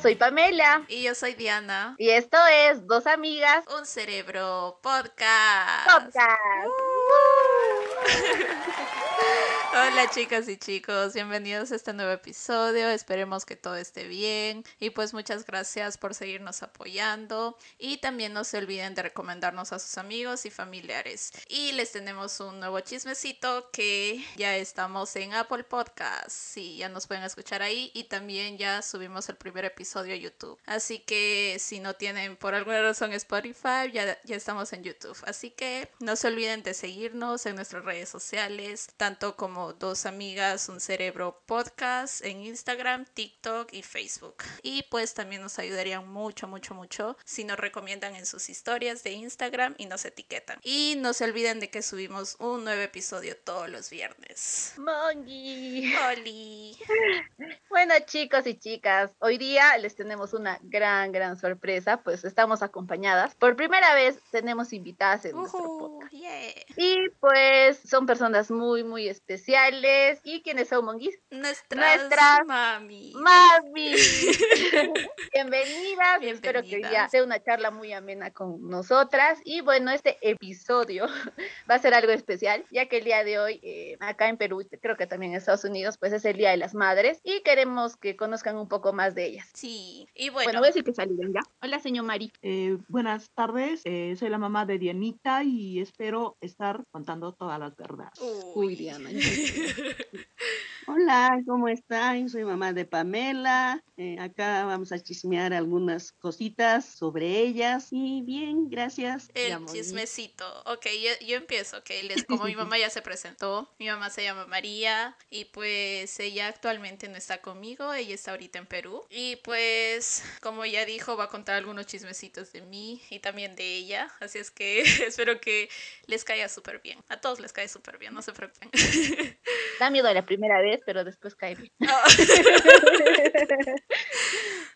soy Pamela. Y yo soy Diana. Y esto es Dos Amigas. Un Cerebro Podcast. Podcast. Hola chicas y chicos, bienvenidos a este nuevo episodio, esperemos que todo esté bien y pues muchas gracias por seguirnos apoyando y también no se olviden de recomendarnos a sus amigos y familiares. Y les tenemos un nuevo chismecito que ya estamos en Apple Podcasts, sí, ya nos pueden escuchar ahí y también ya subimos el primer episodio a YouTube. Así que si no tienen por alguna razón Spotify, ya, ya estamos en YouTube. Así que no se olviden de seguirnos en nuestras redes sociales, tanto como Dos Amigas, Un Cerebro Podcast en Instagram, TikTok y Facebook. Y pues también nos ayudarían mucho, mucho, mucho si nos recomiendan en sus historias de Instagram y nos etiquetan. Y no se olviden de que subimos un nuevo episodio todos los viernes. Mongi. Oli. Bueno chicos y chicas, hoy día les tenemos una gran, gran sorpresa, pues estamos acompañadas. Por primera vez tenemos invitadas en nuestro podcast. Y pues son personas muy, muy especiales ¿Y quiénes son, Monguis? Nuestras, Nuestras mami. Mami. Bienvenidas. Espero que día sea una charla muy amena con nosotras. Y bueno, este episodio va a ser algo especial, ya que el día de hoy, eh, acá en Perú, creo que también en Estados Unidos, pues es el Día de las Madres y queremos que conozcan un poco más de ellas. Sí, y bueno. Bueno, voy a decir que saluden ya. Hola, señor Mari. Eh, buenas tardes, eh, soy la mamá de Dianita y espero estar contando todas las verdades. Uy, Diana. Hola, ¿cómo están? Soy mamá de Pamela. Eh, acá vamos a chismear algunas cositas sobre ellas. Y bien, gracias. El chismecito. Ok, yo, yo, empiezo. Ok, les, como mi mamá ya se presentó, mi mamá se llama María y pues ella actualmente no está conmigo. Ella está ahorita en Perú. Y pues, como ya dijo, va a contar algunos chismecitos de mí y también de ella. Así es que espero que les caiga súper bien. A todos les cae súper bien, no se preocupen. Da miedo la primera vez, pero después cae bien.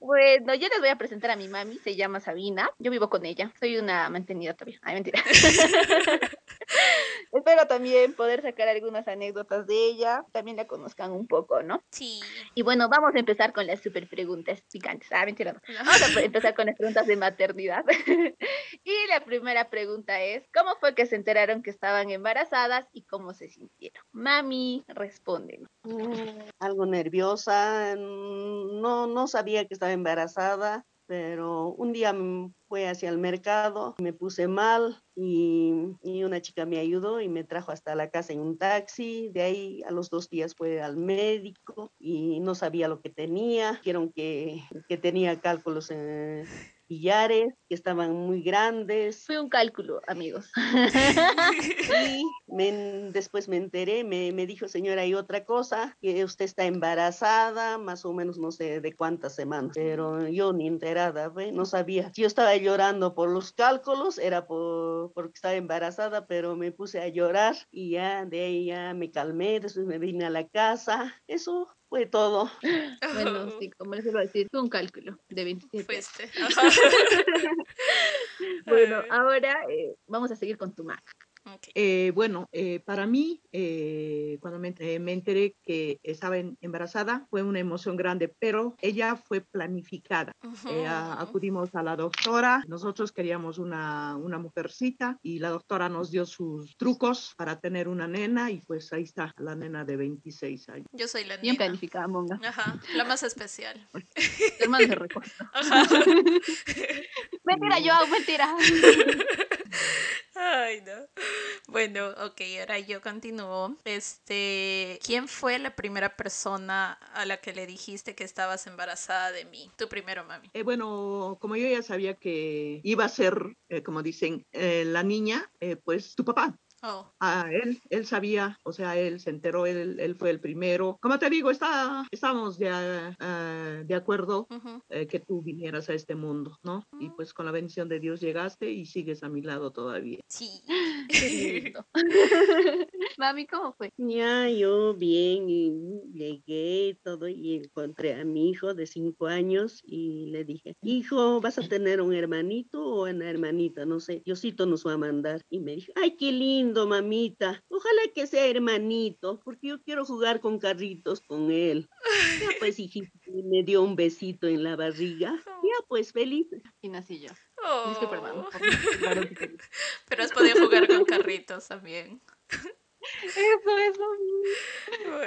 bueno, yo les voy a presentar a mi mami, se llama Sabina. Yo vivo con ella, soy una mantenida todavía. Ay, mentira. Espero también poder sacar algunas anécdotas de ella, también la conozcan un poco, ¿no? Sí. Y bueno, vamos a empezar con las super preguntas picantes. Ah, mentira, no. Vamos a empezar con las preguntas de maternidad. y la primera pregunta es, ¿cómo fue que se enteraron que estaban embarazadas y cómo se sintieron? Mami, responde. Mm, algo nerviosa, no, no sabía que estaba embarazada, pero un día fue hacia el mercado, me puse mal y, y, una chica me ayudó y me trajo hasta la casa en un taxi. De ahí a los dos días fue al médico y no sabía lo que tenía. Dijeron que, que tenía cálculos en, billares que estaban muy grandes. Fue un cálculo, amigos. y después me enteré, me, me, dijo, señora, hay otra cosa, que usted está embarazada, más o menos no sé de cuántas semanas, pero yo ni enterada, no sabía. Yo estaba llorando por los cálculos, era por, porque estaba embarazada, pero me puse a llorar y ya de ahí ya me calmé, después me vine a la casa. Eso fue todo. Bueno, sí, como les iba a decir, fue un cálculo de 27. Fuiste. bueno, ahora eh, vamos a seguir con tu Mac. Eh, bueno, eh, para mí, eh, cuando me, enteré que estaba embarazada, fue una emoción grande, pero ella fue planificada. acudimos a la doctora, nosotros queríamos una, una mujercita y la doctora nos dio sus trucos para tener una nena y pues ahí está, la nena de 26 años. Yo soy la nena. Bien planificada, monga. Ajá, la más especial. Hermano de recosta. mentira, yo, mentira. Ay, no. Bueno, ok, ahora yo continúo. Este, ¿quién fue la primera persona a la que le dijiste que estabas embarazada de mí? Tu primero, mami. Eh, bueno, como yo ya sabía que iba a ser, eh, como dicen, eh, la niña, pues tu papá. Oh. Ah, él, él sabía, o sea, él se enteró, él, él fue el primero. Como te digo, está, estamos de, uh, de acuerdo eh, que tú vinieras a este mundo, ¿no? Y mm. pues con la bendición de Dios llegaste y sigues a mi lado todavía. Sí. Mami, ¿cómo fue? Ya, yo bien, y llegué todo y encontré a mi hijo de cinco años y le dije, hijo, ¿vas a tener un hermanito o una hermanita? No sé, Diosito nos va a mandar. Y me dijo, ay, qué lindo, mamita. Ojalá que sea hermanito, porque yo quiero jugar con carritos con él. Ya pues, hijito, me dio un besito en la barriga. Ya pues, feliz. Y nací yo. Oh. Pero has podido jugar con carritos también. Eso, eso.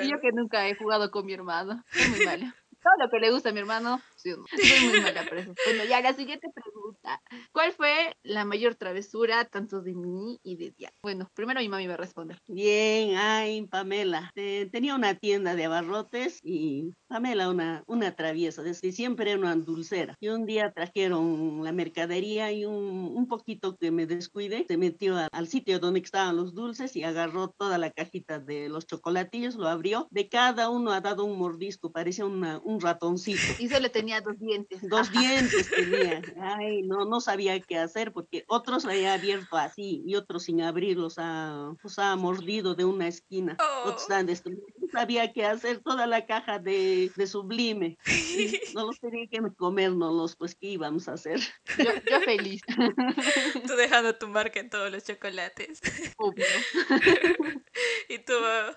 Y yo que nunca he jugado con mi hermano. Es muy mala. Todo lo que le gusta a mi hermano, sí, soy muy mala por eso. Bueno, ya la siguiente pregunta. ¿Cuál fue la mayor travesura tanto de mí y de Diana? Bueno, primero mi mami va a responder. Bien, ay, Pamela. tenía una tienda de abarrotes y Pamela una, una traviesa. Desde siempre era una dulcera. Y un día trajeron la mercadería y un, un poquito que me descuide se metió al sitio donde estaban los dulces y agarró toda la cajita de los chocolatillos, lo abrió. De cada uno ha dado un mordisco, parecía una, un ratoncito. Y solo tenía dos dientes. Dos dientes tenía. Ay, no, no sabía qué hacer porque otros lo había abierto así y otros sin abrirlos ha, pues, ha mordido de una esquina. Otros están destruidos. No sabía qué hacer toda la caja de, de sublime. no los tenía que comérnoslos, pues qué íbamos a hacer. Yo, yo feliz. Tú dejando tu marca en todos los chocolates. Obvio. ¿Y tú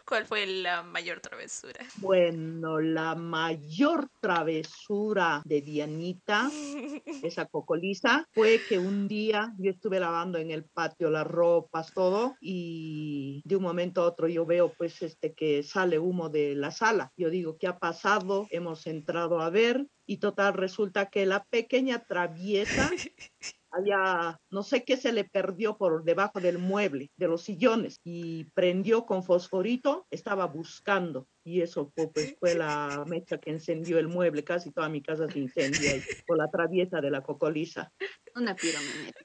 cuál fue la mayor travesura? Bueno, la mayor travesura de Dianita, esa cocoliza, fue que un día yo estuve lavando en el patio las ropas, todo, y de un momento a otro yo veo pues este que sale humo de la sala. Yo digo, ¿qué ha pasado? Hemos entrado a ver y total resulta que la pequeña traviesa había, no sé qué se le perdió por debajo del mueble, de los sillones, y prendió con fosforito, estaba buscando, y eso pues, fue la mecha que encendió el mueble, casi toda mi casa se incendia por la traviesa de la cocoliza. Una piromanera.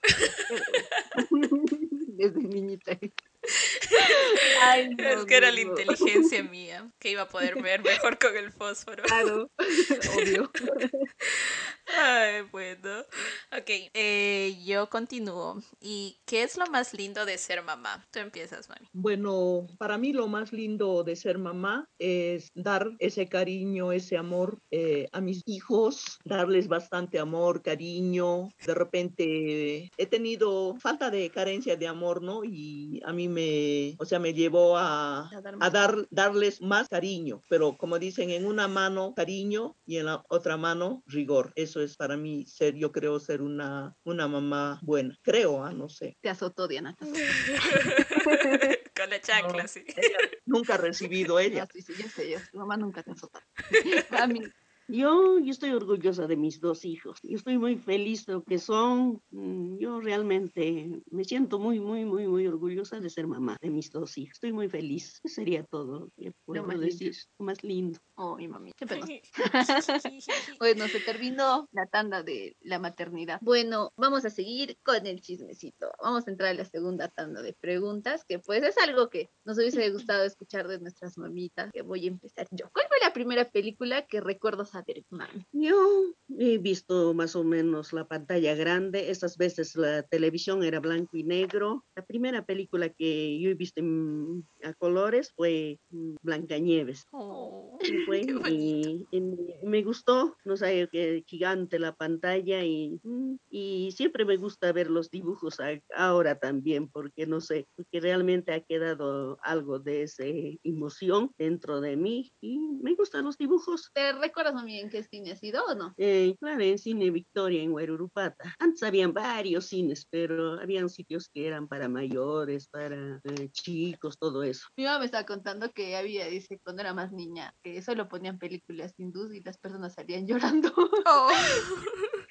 Desde niñita. es que era la inteligencia mía, que iba a poder ver mejor con el fósforo. Claro, obvio. Ay, bueno. Ok, eh, yo continúo. ¿Y qué es lo más lindo de ser mamá? Tú empiezas, Mani. Bueno, para mí lo más lindo de ser mamá es dar ese cariño, ese amor eh, a mis hijos, darles bastante amor, cariño. De repente he tenido falta de carencia de amor, ¿no? Y a mí me, o sea, me llevó a, a dar, darles más cariño, pero como dicen, en una mano cariño y en la otra mano rigor. Eso es para mí ser, yo creo ser una, una mamá buena. Creo, ¿ah? no sé. Te azotó, Diana. Con la chancla, sí. nunca ha recibido ella. Ah, sí, sí, ya sé, mamá nunca te azotó. A mí, yo, yo estoy orgullosa de mis dos hijos. Yo estoy muy feliz de lo que son. Mm, yo realmente me siento muy, muy, muy, muy orgullosa de ser mamá de mis dos hijos. Estoy muy feliz. Eso sería todo lo que puedo más decir. Lo más lindo. Oh, mi mami. Qué pena. bueno, se terminó la tanda de la maternidad. Bueno, vamos a seguir con el chismecito. Vamos a entrar a la segunda tanda de preguntas, que pues es algo que nos hubiese gustado escuchar de nuestras mamitas, que voy a empezar yo. ¿Cuál fue la primera película que recuerdo mami? Yo he visto más o menos la pantalla grande. Estas veces la televisión era blanco y negro. La primera película que yo he visto en- a colores fue mm, Blancanieves. Oh, fue, y, y me- gustó, no sé, gigante la pantalla y, mm, y siempre me gusta ver los dibujos a- ahora también, porque no sé, porque realmente ha quedado algo de esa emoción dentro de mí y me gustan los dibujos. ¿Te recuerdas, mami, en qué cine has ido o no? Eh, claro, en Cine Victoria, en Huerurupata. Antes habían varios cines, pero habían sitios que eran para mayores, para eh, chicos, todo eso. Mi mamá me estaba contando que había, dice, cuando era más niña, que solo ponían películas hindús y las personas salían llorando. Oh.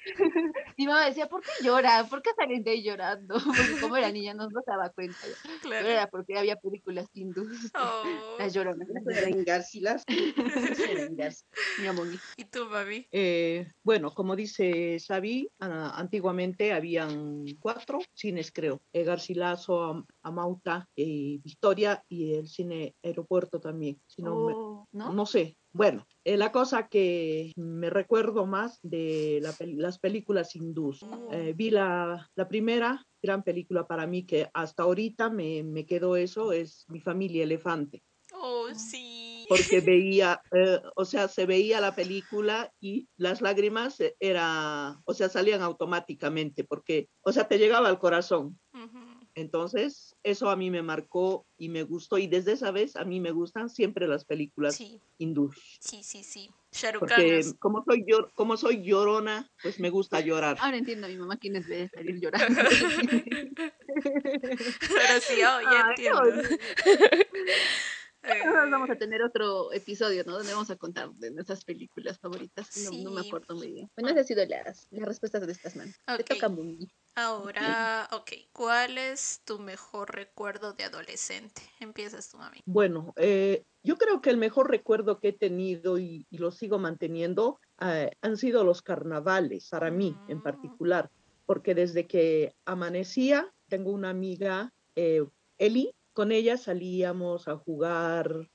Mi mamá decía, ¿por qué llora? ¿Por qué salen de ahí llorando? Porque como era niña no nos daba cuenta. Pero claro. era porque había películas hindús. Oh. Las lloronas. Eso era en Garcilas. Eso era en Garcilas. Mi amor. ¿Y tú, Babi? Eh, bueno, como dice Xavi, antiguamente habían cuatro cines, creo. Garcilaso, Amauta, eh, Victoria y el cine Aeropuerto también. Si no, oh, ¿no? no sé, bueno, eh, la cosa que me recuerdo más de las películas hindús. Eh, vi la, primera gran película para mí que hasta ahorita me, me quedó eso, es Mi familia elefante. Oh, sí. Porque veía, eh, o sea, se veía la película y las lágrimas era, o sea, salían automáticamente porque, o sea, te llegaba al corazón. Entonces, eso a mí me marcó y me gustó. Y desde esa vez a mí me gustan siempre las películas sí. hindús. Sí, sí, sí. Porque como soy, yo, como soy llorona, pues me gusta llorar. Ahora entiendo a mi mamá quién es de salir llorando. Pero sí, oh, ya entiendo. Vamos a tener otro episodio, ¿no? Donde vamos a contar de nuestras películas favoritas. No, me acuerdo muy bien. Bueno, esas han sido las, las respuestas de estas manos. Te toca muy Ahora, ok, ¿cuál es tu mejor recuerdo de adolescente? Empiezas tú, mami. Bueno, eh, yo creo que el mejor recuerdo que he tenido y, lo sigo manteniendo eh, han sido los carnavales, para mí en mm. particular, porque desde que amanecía, tengo una amiga, eh, Eli, con ella salíamos a jugar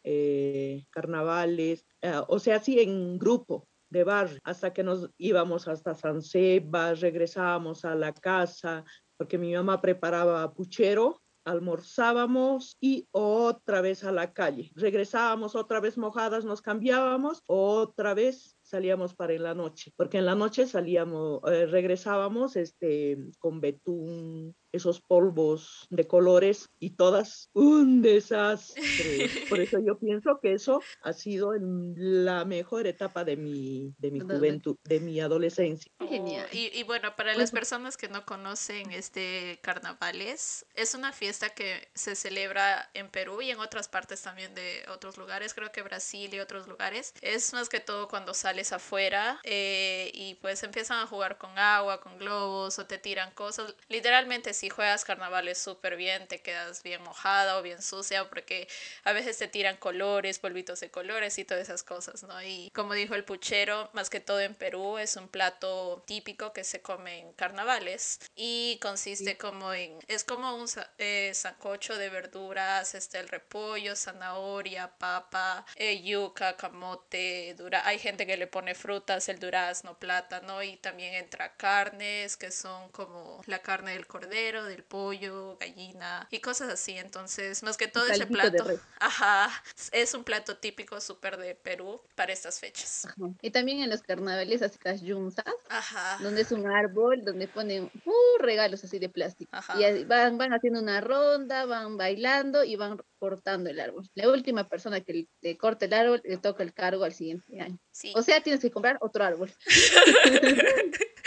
carnavales, o sea, así en grupo de barrio, hasta que nos íbamos hasta San Sebas, regresábamos a la casa, porque mi mamá preparaba puchero, almorzábamos y otra vez a la calle. Regresábamos otra vez mojadas, nos cambiábamos, otra vez salíamos para en la noche, porque en la noche salíamos, eh, regresábamos este, con betún, esos polvos de colores y todas un desastre. Por eso yo pienso que eso ha sido la mejor etapa de mi, de mi juventud, de mi adolescencia. Genial. Y, y, bueno, para las personas que no conocen este carnavales, es una fiesta que se celebra en Perú y en otras partes también de otros lugares, creo que Brasil y otros lugares. Es más que todo cuando sales afuera eh, y pues empiezan a jugar con agua, con globos o te tiran cosas. Literalmente si juegas carnavales súper bien, te quedas bien mojada o bien sucia porque a veces te tiran colores, polvitos de colores y todas esas cosas, ¿no? Y como dijo el puchero, más que todo en Perú es un plato típico que se come en carnavales y consiste como en, es como un eh, sancocho de verduras, este, el repollo, zanahoria, papa, eh, yuca, camote, dura. Hay gente que le pone frutas, el durazno, plátano y también entra carnes que son como la carne del cordero del pollo, gallina y cosas así. Entonces, más que todo ese plato, ajá, es un plato típico súper de Perú para estas fechas. Y también en los carnavales, así las yunzas, ajá. donde es un árbol, donde ponen uh, regalos así de plástico. Y van, van haciendo una ronda, van bailando y van cortando el árbol. La última persona que le corte el árbol le toca el cargo al siguiente año. O sea, tienes que comprar otro árbol.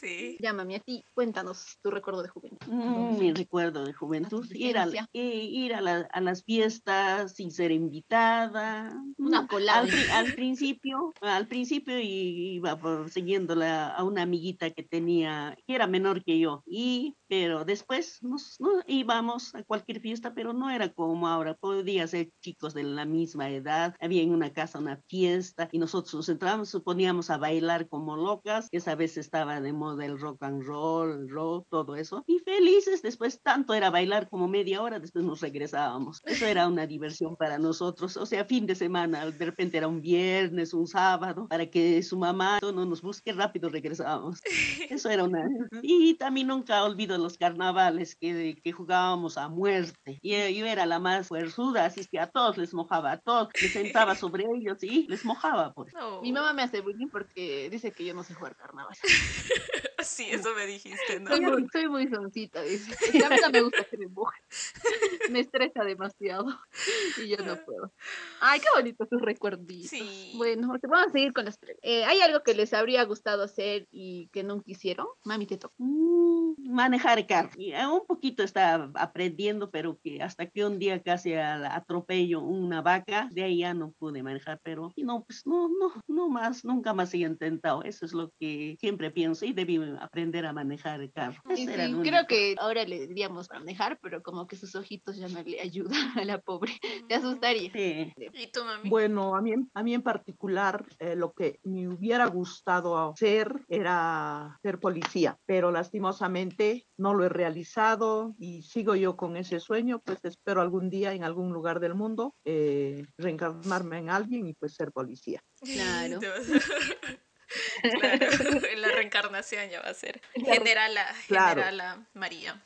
Sí. Llámame a ti, cuéntanos tu recuerdo de juventud. Mm, mi recuerdo de juventud, ir, a, ir a, las fiestas sin ser invitada. Una colada. Al, principio, al principio iba siguiendo a una amiguita que tenía, que era menor que yo, y pero después nos, no, íbamos a cualquier fiesta, pero no era como ahora, podía ser chicos de la misma edad, había en una casa una fiesta y nosotros nos entrábamos, poníamos a bailar como locas, esa vez estaba de moda el rock and roll, el rock, todo eso, y felices, después tanto era bailar como media hora, después nos regresábamos. Eso era una diversión para nosotros, o sea, fin de semana, de repente era un viernes, un sábado, para que su mamá no nos busque rápido regresábamos. Eso era una... Y también nunca olvido los carnavales que, que jugábamos a muerte. Y yo era la más fuerzuda, así que a todos les mojaba, a todos, me sentaba sobre ellos y les mojaba, pues. Mi mamá me hace bullying porque dice que yo no sé jugar carnaval. Sí, eso me dijiste, ¿no? Soy muy, soncita, dice. a mí no me gusta que me. Me estresa demasiado y yo no puedo. Ay, qué bonito sus recuerditos. Sí. Bueno, vamos a seguir con las eh, ¿Hay algo que les habría gustado hacer y que nunca hicieron? Mami, te toca. Mm, manejar carro. Y, eh, un poquito estaba aprendiendo, pero que hasta que un día casi atropello una vaca, de ahí ya no pude manejar, pero no, pues no, no, no más, nunca más he intentado. Eso es lo que siempre pienso y debí aprender a manejar el carro. Sí, creo que ahora le diríamos manejar, pero como que sus ojitos ya no le ayudan a la pobre. Te asustaría. Sí. ¿Y tú, mami? Bueno, a mí, a mí en particular eh, lo que me hubiera gustado hacer era ser policía, pero lastimosamente no lo he realizado y sigo yo con ese sueño, pues espero algún día en algún lugar del mundo eh, reencarnarme en alguien y pues ser policía. Claro. Claro, en la reencarnación ya va a ser generala, generala María.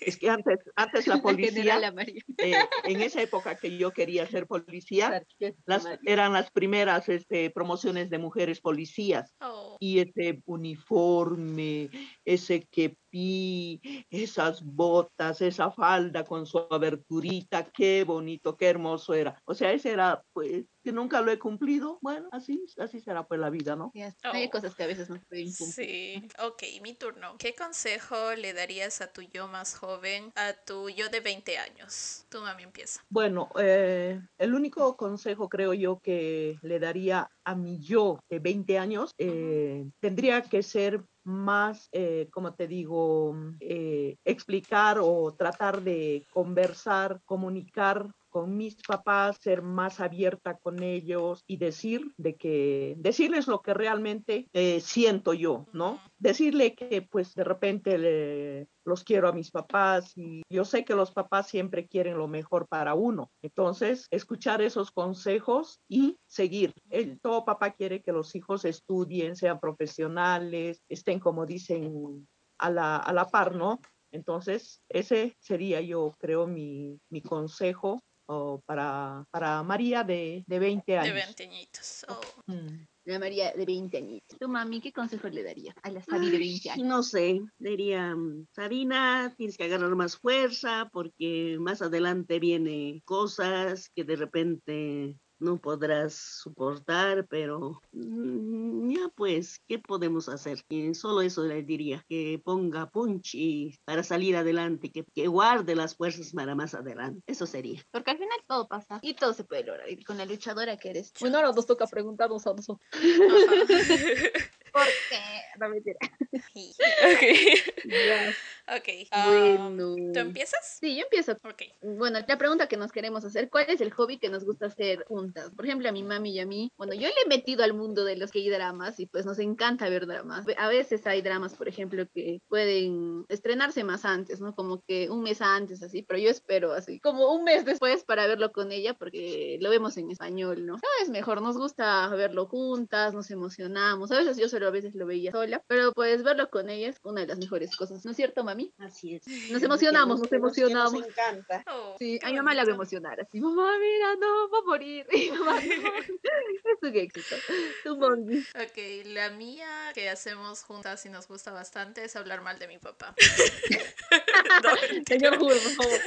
Es que antes, antes la policía, eh, en esa época que yo quería ser policía, las, eran las primeras este, promociones de mujeres policías. Oh. Y ese uniforme, ese kepi, esas botas, esa falda con su aberturita, qué bonito, qué hermoso era. O sea, ese era, pues, que nunca lo he cumplido. Bueno, así, así será pues la vida, ¿no? Hay oh. cosas que a veces no pueden cumplir. Sí, ok, mi turno. ¿Qué consejo le darías a tu yo más joven a tu yo de 20 años? Tu mami empieza. Bueno, eh, el único consejo creo yo que le daría a mi yo de 20 años eh, tendría que ser más, eh, como te digo, explicar o tratar de conversar, comunicar con mis papás, ser más abierta con ellos y decir de que, decirles lo que realmente eh, siento yo, ¿no? Decirle que pues de repente los quiero a mis papás y yo sé que los papás siempre quieren lo mejor para uno. Entonces, escuchar esos consejos y seguir. El, todo papá quiere que los hijos estudien, sean profesionales, estén, como dicen, a la, a la par, ¿no? Entonces, ese sería yo creo mi, mi consejo o para, para María de, de 20 años. De 20 añitos. Oh. Mm. La María de 20 añitos. ¿Tu mami qué consejo le daría a la Sabi de 20 años? No sé, diría, mm, Sabina, tienes que agarrar más fuerza porque más adelante viene cosas que de repente no podrás soportar, pero mm, ya pues, ¿qué podemos hacer? Y solo eso le diría, que ponga punch y para salir adelante, que, que, guarde las fuerzas para más adelante. Eso sería. Porque al final todo pasa y todo se puede lograr. Y con la luchadora que eres. Bueno, ahora nos toca preguntarnos a nosotros. Porque, no mentira. ok. bueno. ¿Tú empiezas? Sí, yo empiezo. Ok. Bueno, la pregunta que nos queremos hacer, ¿cuál es el hobby que nos gusta hacer juntas? Por ejemplo, a mi mami y a mí, bueno, yo le he metido al mundo de los que hay dramas y pues nos encanta ver dramas. A veces hay dramas, por ejemplo, que pueden estrenarse más antes, ¿no? Como que un mes antes, así, pero yo espero así, como un mes después para verlo con ella porque lo vemos en español, ¿no? No es mejor, nos gusta verlo juntas, nos emocionamos. A veces yo solo a veces lo veía sola, pero pues verlo con ella es una de las mejores cosas, ¿no es cierto, mami? Así es. Nos emocionamos, nos emocionamos. Nos encanta. Oh, sí, a mi mamá la va a emocionar, así, mamá, mira, no, va a morir. Y mamá, no. es un éxito. Tu Ok, la mía que hacemos juntas y nos gusta bastante es hablar mal de mi papá. Señor Jugo, por favor.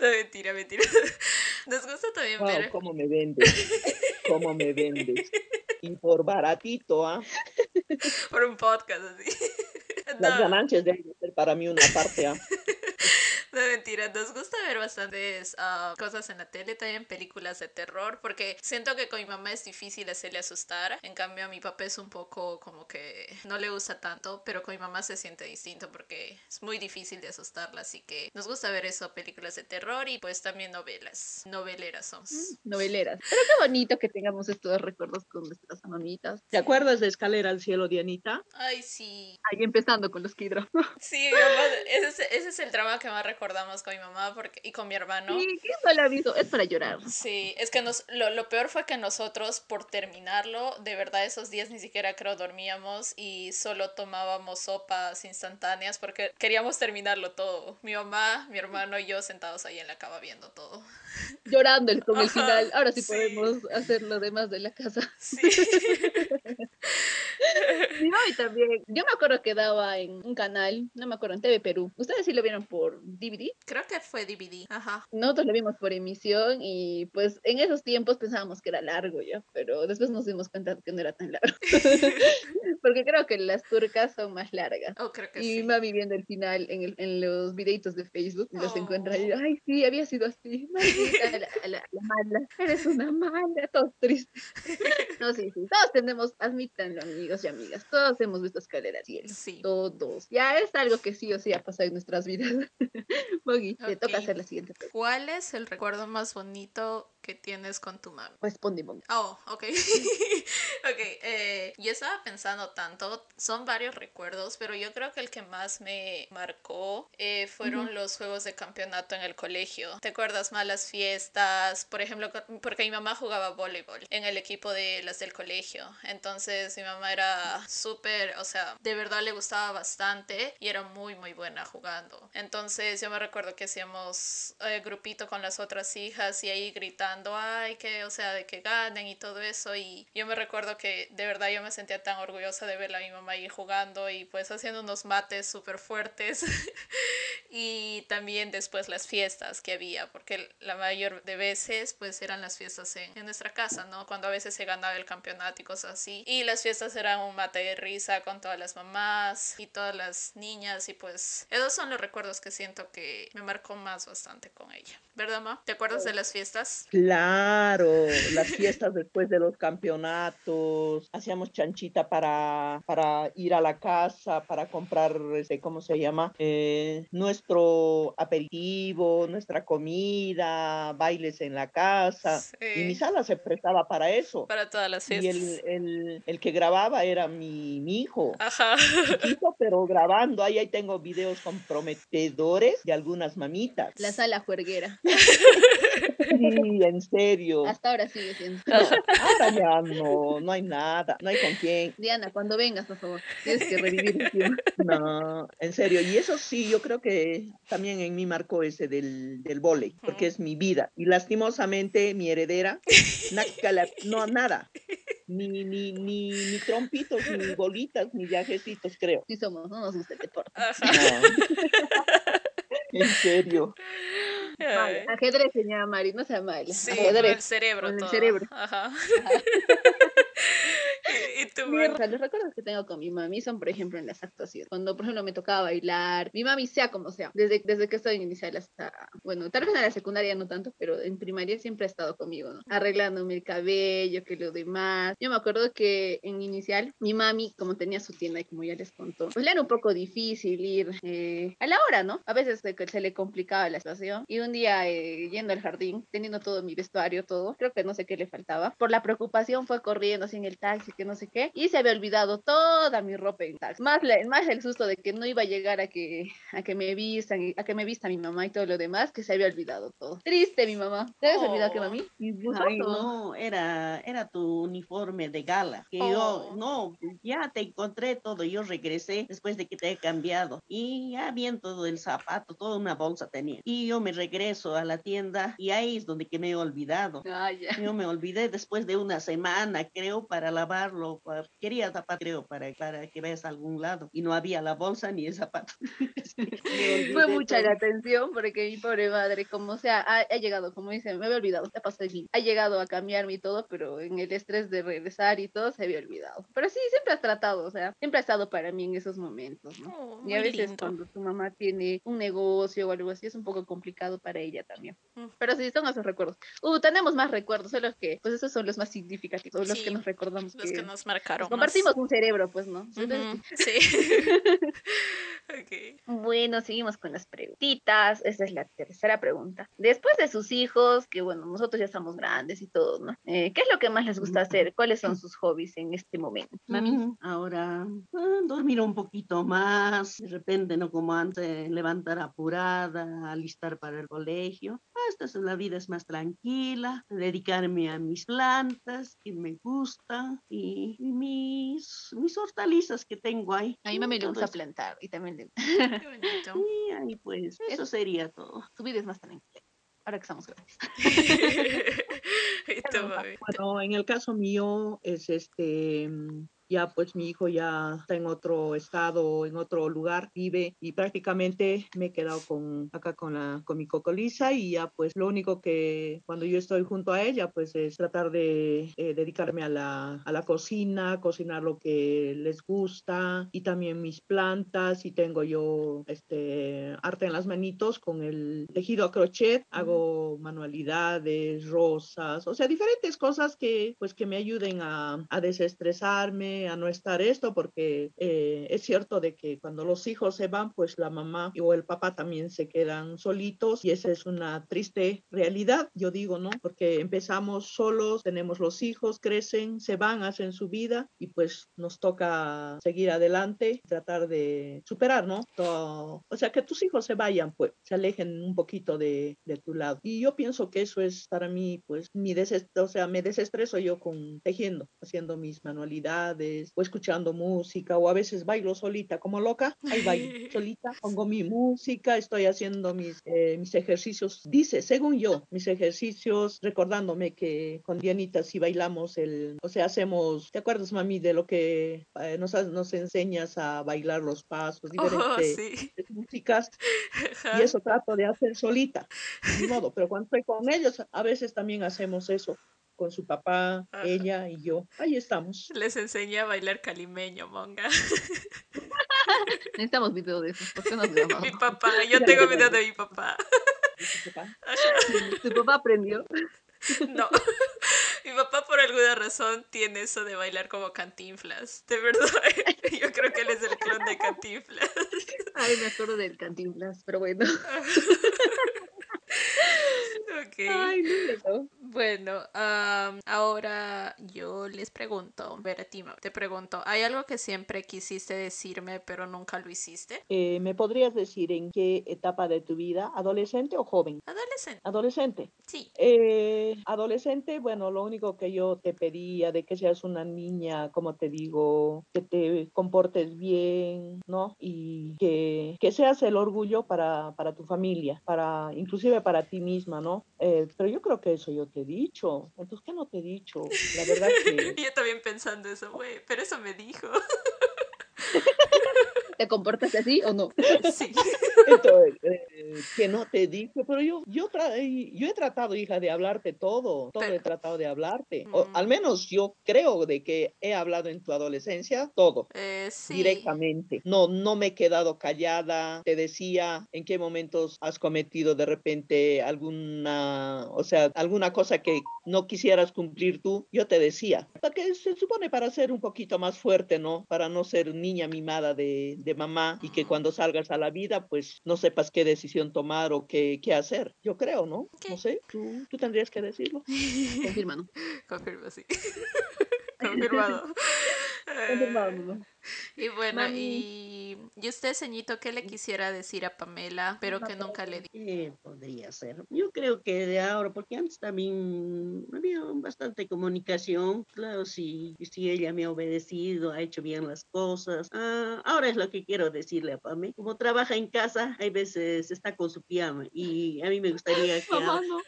No, mentira, mentira. Nos gusta también wow, ver. ¿Cómo me vendes? ¿Cómo me vendes? Y por baratito, ¿ah? Por un podcast así. Las ganancias deben ser para mí una parte, ¿ah? No, mentira, nos gusta ver bastantes uh, cosas en la tele, también películas de terror, porque siento que con mi mamá es difícil hacerle asustar, en cambio a mi papá es un poco como que no le gusta tanto, pero con mi mamá se siente distinto porque es muy difícil de asustarla, así que nos gusta ver eso, películas de terror y pues también novelas, noveleras somos. Mm, noveleras, pero qué bonito que tengamos estos recuerdos con nuestras mamitas. ¿Te acuerdas de Escalera al Cielo, Dianita? Ay, sí. Ahí empezando con los Kidro. Sí, mamá, ese, es, ese es el drama que más recuerdo recordamos con mi mamá porque, y con mi hermano. Sí, no le aviso, es para llorar. Sí, es que nos, lo, lo, peor fue que nosotros, por terminarlo, de verdad esos días ni siquiera creo dormíamos y solo tomábamos sopas instantáneas porque queríamos terminarlo todo. Mi mamá, mi hermano y yo sentados ahí en la cama viendo todo. Llorando con el final. Ahora sí, podemos hacer lo demás de la casa. Sí. y también, yo me acuerdo que daba en un canal, no me acuerdo, en TV Perú. ¿Ustedes sí lo vieron por DVD? Creo que fue DVD, ajá. Nosotros lo vimos por emisión y pues en esos tiempos pensábamos que era largo ya, pero después nos dimos cuenta que no era tan largo. Porque creo que las turcas son más largas. Oh, creo que y sí. va viviendo el final en, el, en los videitos de Facebook, los encuentra y ay, sí, había sido así. Maldita, la, la, la, mala, eres una mala, todos tristes. No, sí, sí, todos tenemos, admítanlo, amigos y amigas. Todos hemos visto escaleras y Sí. Todos. Ya es algo que sí o sí ha pasado en nuestras vidas. Bogi, te toca hacer la siguiente pregunta. ¿Cuál es el recuerdo más bonito que tienes con tu mamá? Responde, Bogi. Oh, ok. ok, eh, yo estaba pensando tanto, son varios recuerdos, pero yo creo que el que más me marcó eh, fueron los juegos de campeonato en el colegio. ¿Te acuerdas más las fiestas? Por ejemplo, porque mi mamá jugaba voleibol en el equipo de las del colegio. Entonces mi mamá era súper, o sea, de verdad le gustaba bastante y era muy, muy buena jugando. Entonces yo me recuerdo que hacíamos eh, grupito con las otras hijas y ahí gritando, ay, que, o sea, de que ganen y todo eso. Y yo me recuerdo que de verdad yo me sentía tan orgullosa de verla a mi mamá ahí jugando y pues haciendo unos mates súper fuertes. y también después las fiestas que había, porque la mayor de veces pues eran las fiestas en, en nuestra casa, ¿no? Cuando a veces se ganaba el campeonato y cosas así. Y las fiestas eran un mate de risa con todas las mamás y todas las niñas y pues esos son los recuerdos que siento que me marcó más bastante con ella. ¿Verdad, ma? ¿Te acuerdas de las fiestas? Claro, las fiestas después de los campeonatos. Hacíamos chanchita para, para ir a la casa, para comprar, este, ¿cómo se llama? Eh, nuestro aperitivo, nuestra comida, bailes en la casa. Y mi sala se prestaba para eso. Para todas las fiestas. Y el, el, el que grababa era mi, mi hijo. Ajá. pero grabando. Ahí, ahí tengo videos comprometedores de algunas mamitas. La sala juerguera. Sí, en serio. Hasta ahora sigue siendo. ahora ya no, no hay nada, no hay con quién. Diana, cuando vengas, por favor, tienes que revivir No, en serio. Y eso sí, yo creo que también en mí marcó ese del, del volei, porque es mi vida. Y lastimosamente mi heredera, no, nada. Ni, ni, ni, ni trompitos, ni bolitas, ni viajecitos, creo. Sí somos, no nos gusta el deporte. En serio. Ajedrez se llama Mari, no se llama Mari. Sí, ajedrez. el cerebro. Con el cerebro. Ajá. Ajá. ¿Y tú, los recuerdos que tengo con mi mami son, por ejemplo, en las actuaciones. Cuando, por ejemplo, me tocaba bailar, mi mami sea como sea, desde, desde que estoy en inicial hasta, bueno, tal vez en la secundaria no tanto, pero en primaria siempre ha estado conmigo, ¿no? Arreglándome el cabello, que lo demás. Yo me acuerdo que en inicial, mi mami, como tenía su tienda y como ya les contó, pues le era un poco difícil ir eh, a la hora, ¿no? A veces se, se, le complicaba la situación. Y un día, eh, yendo al jardín, teniendo todo mi vestuario, todo, creo que no sé qué le faltaba, por la preocupación fue corriendo así en el taxi, que no sé qué, y se había olvidado toda mi ropa en taxi. Más, más el susto de que no iba a llegar a que, a que me vistan, a que me vista mi mamá y todo lo demás, que se había olvidado todo. Triste mi mamá. ¿Te habías olvidado que mami? Ay, no, era, era tu uniforme de gala. Que yo, oh. no, ya te encontré todo. Yo regresé después de que te he cambiado. Y ya bien todo el zapato, toda una bolsa tenía. Y yo me regreso a la tienda y ahí es donde que me he olvidado. Yo me olvidé después de una semana, creo, para lavarlo quería tapar, creo, para, para que veas a algún lado. Y no había la bolsa ni el zapato. Fue mucha la atención porque mi pobre madre, como sea, ha, llegado, como dice, me había olvidado, te pasó Ha llegado a cambiarme y todo, pero en el estrés de regresar y todo se había olvidado. Pero sí, siempre has tratado, o sea, siempre ha estado para mí en esos momentos, ¿no? Oh, y a veces cuando tu mamá tiene un negocio o algo así, es un poco complicado para ella también. Mm. Pero sí, son esos recuerdos. Uh, tenemos más recuerdos, solo que, pues esos son los más significativos, los que nos recordamos. Los que, nos marcaron compartimos un cerebro, pues, ¿no? Sí. Bueno, seguimos con las preguntitas. Esa es la tercera pregunta. Después de sus hijos, que bueno, nosotros ya estamos grandes y todo, ¿no? Eh, ¿Qué es lo que más les gusta hacer? ¿Cuáles son sus hobbies en este momento? Mami, ahora ah, dormir un poquito más, de repente, no como antes, levantar apurada, alistar para el colegio. Esta es la vida es más tranquila, dedicarme a mis plantas que me gustan y, y mis, mis hortalizas que tengo ahí. A mí me gusta plantar y también le... Qué bonito. Y ahí pues, eso sería todo. Tu vida es más tranquila. Ahora que estamos grandes. bueno, en el caso mío es este ya pues mi hijo ya está en otro estado, en otro lugar, vive y prácticamente me he quedado con acá con la con mi cocolisa y ya pues lo único que cuando yo estoy junto a ella pues es tratar de eh, dedicarme a la, a la cocina, cocinar lo que les gusta y también mis plantas y tengo yo este arte en las manitos con el tejido a crochet, hago manualidades, rosas, o sea, diferentes cosas que pues que me ayuden a, a desestresarme a no estar esto porque eh, es cierto de que cuando los hijos se van, pues la mamá o el papá también se quedan solitos y esa es una triste realidad, yo digo, ¿no? Porque empezamos solos, tenemos los hijos, crecen, se van, hacen su vida y pues nos toca seguir adelante, tratar de superar, ¿no? Todo, o sea, que tus hijos se vayan, pues, se alejen un poquito de, de tu lado. Y yo pienso que eso es para mí, pues, mi o sea, me desestreso yo con tejiendo, haciendo mis manualidades o escuchando música o a veces bailo solita como loca, ahí bailo solita, pongo mi música, estoy haciendo mis, eh, mis ejercicios, dice, según yo, mis ejercicios, recordándome que con Dianita si bailamos el, o sea, hacemos, ¿te acuerdas mami de lo que eh, nos, nos enseñas a bailar los pasos, oh, diferentes músicas? Y eso trato de hacer solita, de modo, pero cuando estoy con ellos, a veces también hacemos eso con su papá, ella y yo. Ahí estamos. Les enseñé a bailar calimeño, monga. Necesitamos video de eso. mi papá, yo tengo video de mi papá. ¿Tu papá aprendió? No. Mi papá por alguna razón tiene eso de bailar como cantinflas. De verdad, yo creo que él es el clon de cantinflas. Ay, me acuerdo del cantinflas, pero bueno. Bueno, ahora yo les pregunto, Veretima, te pregunto, ¿hay algo que siempre quisiste decirme pero nunca lo hiciste? Eh, ¿Me podrías decir en qué etapa de tu vida? ¿Adolescente o joven? Adolescente. Adolescente. Sí. Eh, adolescente, bueno, lo único que yo te pedía de que seas una niña, como te digo, que te comportes bien, ¿no? Y que, que seas el orgullo para, para tu familia, para inclusive para ti misma, ¿no? Eh, pero yo creo que eso yo te he dicho. Entonces, ¿qué no te he dicho? La verdad que... yo también pensando eso, güey, pero eso me dijo. ¿Te comportas así o no? Sí. Entonces, eh, que no te dije, pero yo, yo, yo he tratado, hija, de hablarte todo, todo he tratado de hablarte. O, al menos yo creo de que he hablado en tu adolescencia todo, eh, sí. directamente. No, no me he quedado callada, te decía en qué momentos has cometido de repente alguna, o sea, alguna cosa que no quisieras cumplir tú, yo te decía, porque se supone para ser un poquito más fuerte, ¿no? Para no ser niña mimada de mamá y que cuando salgas a la vida, pues no sepas qué decisión tomar o qué, qué hacer. Yo creo, ¿no? No sé, tú, tú tendrías que decirlo. Confirma, ¿no? Confirma, sí. Confirmado. Confirmado. Y bueno, y, y usted, ceñito, ¿qué le quisiera decir a Pamela, pero que nunca le di? podría ser. Yo creo que de ahora, porque antes también había bastante comunicación. Claro, si, si ella me ha obedecido, ha hecho bien las cosas. Ah, ahora es lo que quiero decirle a Pamela. Como trabaja en casa, hay veces está con su pijama y a mí me gustaría que,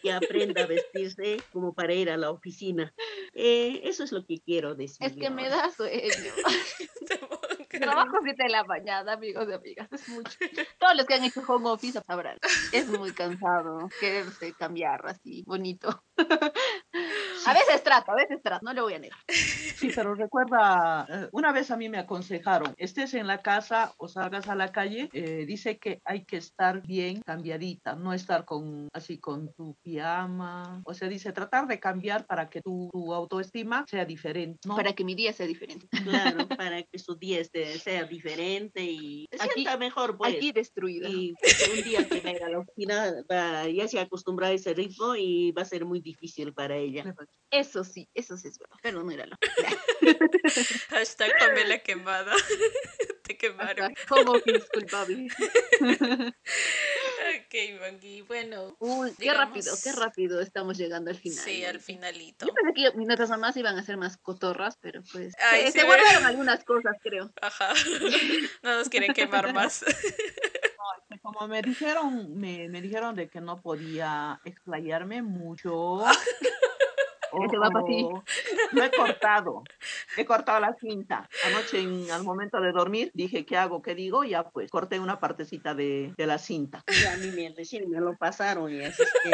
que aprenda a vestirse como para ir a la oficina. Eh, eso es lo que quiero decir. Es que me da sueño. Trabajo 7 de la mañana, amigos y amigas, es mucho. Todos los que han hecho home office sabrán, es muy cansado quererse cambiar así, bonito. A veces trato, a veces trato, no le voy a negar. Sí, pero recuerda, eh, una vez a mí me aconsejaron, estés en la casa o salgas a la calle, eh, dice que hay que estar bien cambiadita, no estar con así con tu pijama, o sea, dice tratar de cambiar para que tu, autoestima sea diferente. Para que mi día sea diferente. Claro, para que su día sea diferente y se aquí, sienta mejor, pues. Aquí destruida. Y un día que venga a la oficina ya se acostumbra a ese ritmo y va a ser muy difícil para ella. Eso sí, eso sí es verdad, pero míralo. Hashtag Pamela quemada. Te quemaron. Como culpable. ok, Mangui. Bueno. Uy, qué rápido, qué rápido estamos llegando al final. Sí, al finalito. Yo pensé que nuestras mamás iban a ser más cotorras, pero pues. se, guardaron algunas cosas, creo. Ajá. No nos quieren quemar más. como me dijeron, me, me dijeron de que no podía explayarme mucho. Lo he cortado, he cortado la cinta. Anoche, en, al momento de dormir, dije, ¿qué hago? ¿Qué digo? Ya pues, corté una partecita de, de la cinta. a mí me, me lo pasaron y es que,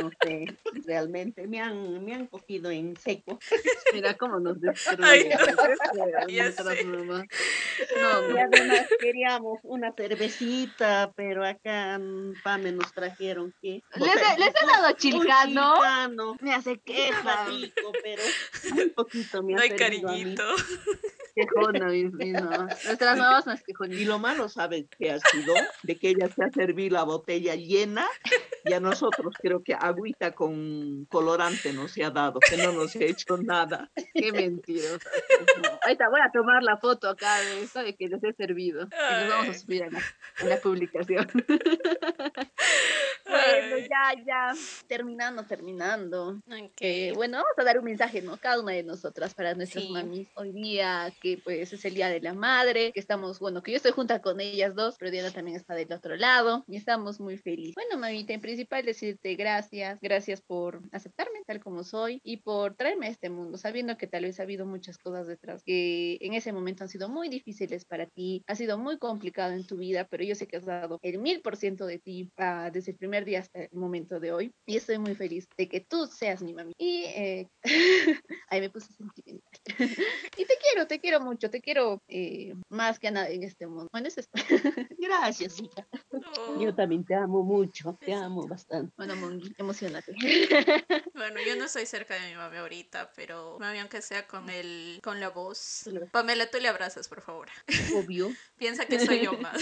no sé, realmente me han, me han cogido en seco. Mira cómo nos destruyen. No, y además queríamos una cervecita, pero acá en Pame nos trajeron que... ¿Les, les he dado chilcano? Me hace queja pero un poquito me No hay cariñito. quejona, no. Nuestras mamás más quejonas. Y lo malo, ¿sabes qué ha sido? De que ella se ha servido la botella llena y a nosotros creo que agüita con colorante nos se ha dado, que no nos ha hecho nada. Qué mentirosa. Ahí está, voy a tomar la foto acá de esto de que les he servido. Y nos vamos a subir a la, publicación. bueno, ya, ya, terminando, terminando. Eh, bueno, vamos a dar un mensaje, ¿no? Cada una de nosotras para nuestras mamis hoy día, que pues es el Día de la Madre, que estamos, bueno, que yo estoy junta con ellas dos, pero Diana también está del otro lado y estamos muy felices. Bueno, mamita, en principal decirte gracias, gracias por aceptarme tal como soy y por traerme a este mundo, sabiendo que tal vez ha habido muchas cosas detrás que en ese momento han sido muy difíciles para ti, ha sido muy complicado en tu vida, pero yo sé que has dado el mil por ciento de ti uh, desde el primer día hasta el momento de hoy y estoy muy feliz de que tú seas mi mami. Y eh, ahí me puse sentimental. y te quiero, te quiero mucho, te quiero eh, más que nada en este mundo. Bueno, eso es. Gracias, hija. Yo también te amo mucho, te amo bastante. Bueno, emocionate. bueno, yo no soy cerca de mi mami ahorita, pero mami, aunque sea con el, con la voz. Pamela, tú le abrazas, por favor. Obvio. Piensa que soy yo más.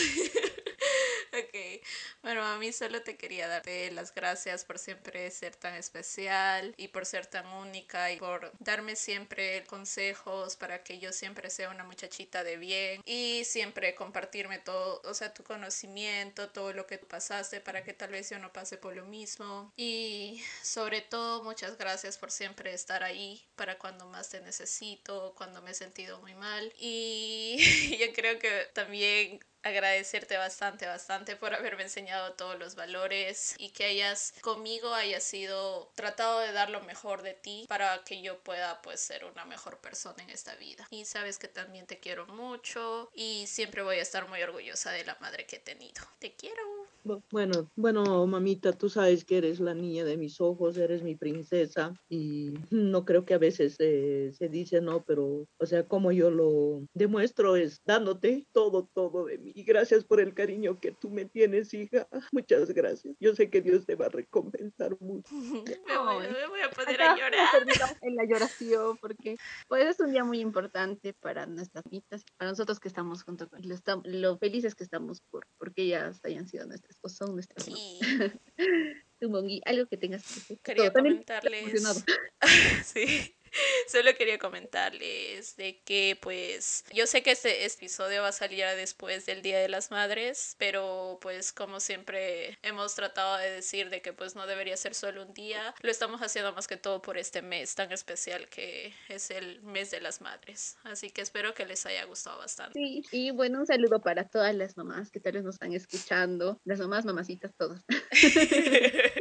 Bueno, a mí solo te quería darte las gracias por siempre ser tan especial y por ser tan única y por darme siempre consejos para que yo siempre sea una muchachita de bien y siempre compartirme todo, o sea, tu conocimiento, todo lo que pasaste para que tal vez yo no pase por lo mismo. Y sobre todo, muchas gracias por siempre estar ahí para cuando más te necesito, cuando me he sentido muy mal. Y yo creo que también agradecerte bastante, bastante por haberme enseñado todos los valores y que hayas conmigo hayas sido tratado de dar lo mejor de ti para que yo pueda pues ser una mejor persona en esta vida. Y sabes que también te quiero mucho y siempre voy a estar muy orgullosa de la madre que he tenido. Te quiero. Bueno, bueno, mamita, tú sabes que eres la niña de mis ojos, eres mi princesa y no creo que a veces se dice no, pero o sea, como yo lo demuestro es dándote todo, todo de mí. Y gracias por el cariño que tú me tienes, hija. Muchas gracias. Yo sé que Dios te va a recompensar mucho. me, voy, a poner a llorar. En la lloración, porque pues es un día muy importante para nuestras mitas, para nosotros que estamos junto con lo, lo felices que estamos por porque ellas hayan sido nuestras o son nuestras sí. algo que tengas que decir. Quería comentarles. sí. Solo quería comentarles de que pues yo sé que este episodio va a salir después del Día de las Madres, pero pues como siempre hemos tratado de decir de que pues no debería ser solo un día, lo estamos haciendo más que todo por este mes tan especial que es el mes de las madres. Así que espero que les haya gustado bastante. Sí, y bueno, un saludo para todas las mamás que tal vez nos están escuchando, las mamás, mamacitas, todas.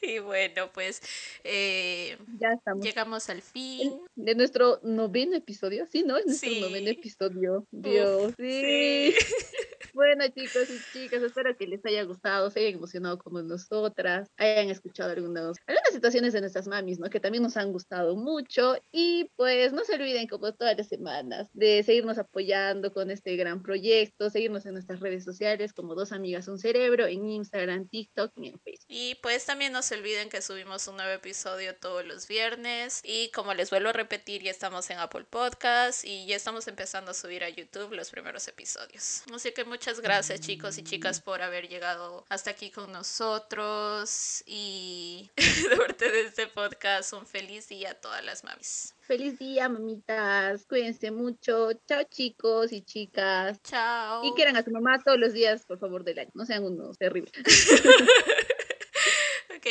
y bueno, pues eh, ya estamos. llegamos al fin. De nuestro noveno episodio, sí, ¿no? Es nuestro noveno episodio. Dios, sí. Bueno, chicos y chicas, espero que les haya gustado, se hayan emocionado como nosotras, hayan escuchado algunos, algunas situaciones de nuestras mamis, ¿no? Que también nos han gustado mucho. Y pues no se olviden, como todas las semanas, de seguirnos apoyando con este gran proyecto, seguirnos en nuestras redes sociales como Dos Amigas Un Cerebro, en Instagram, TikTok y en Facebook. Y pues también no se olviden que subimos un nuevo episodio todos los viernes. Y como les vuelvo a repetir, ya estamos en Apple Podcast y ya estamos empezando a subir a YouTube los primeros episodios. Así que muchas gracias chicos y chicas por haber llegado hasta aquí con nosotros y de parte de este podcast un feliz día a todas las mamis. Feliz día, mamitas. Cuídense mucho. Chao, chicos y chicas. Chao. Y quieran a su mamá todos los días, por favor, del año. No sean unos terribles.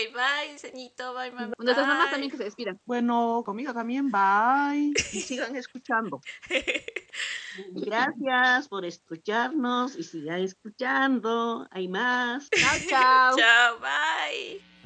Bye, ceñito, bye, mamá. Nuestras mamás también que se despidan. Bueno, conmigo también, bye. Y sigan escuchando. Gracias por escucharnos y sigan escuchando. Hay más. Chao, chao. chao, bye.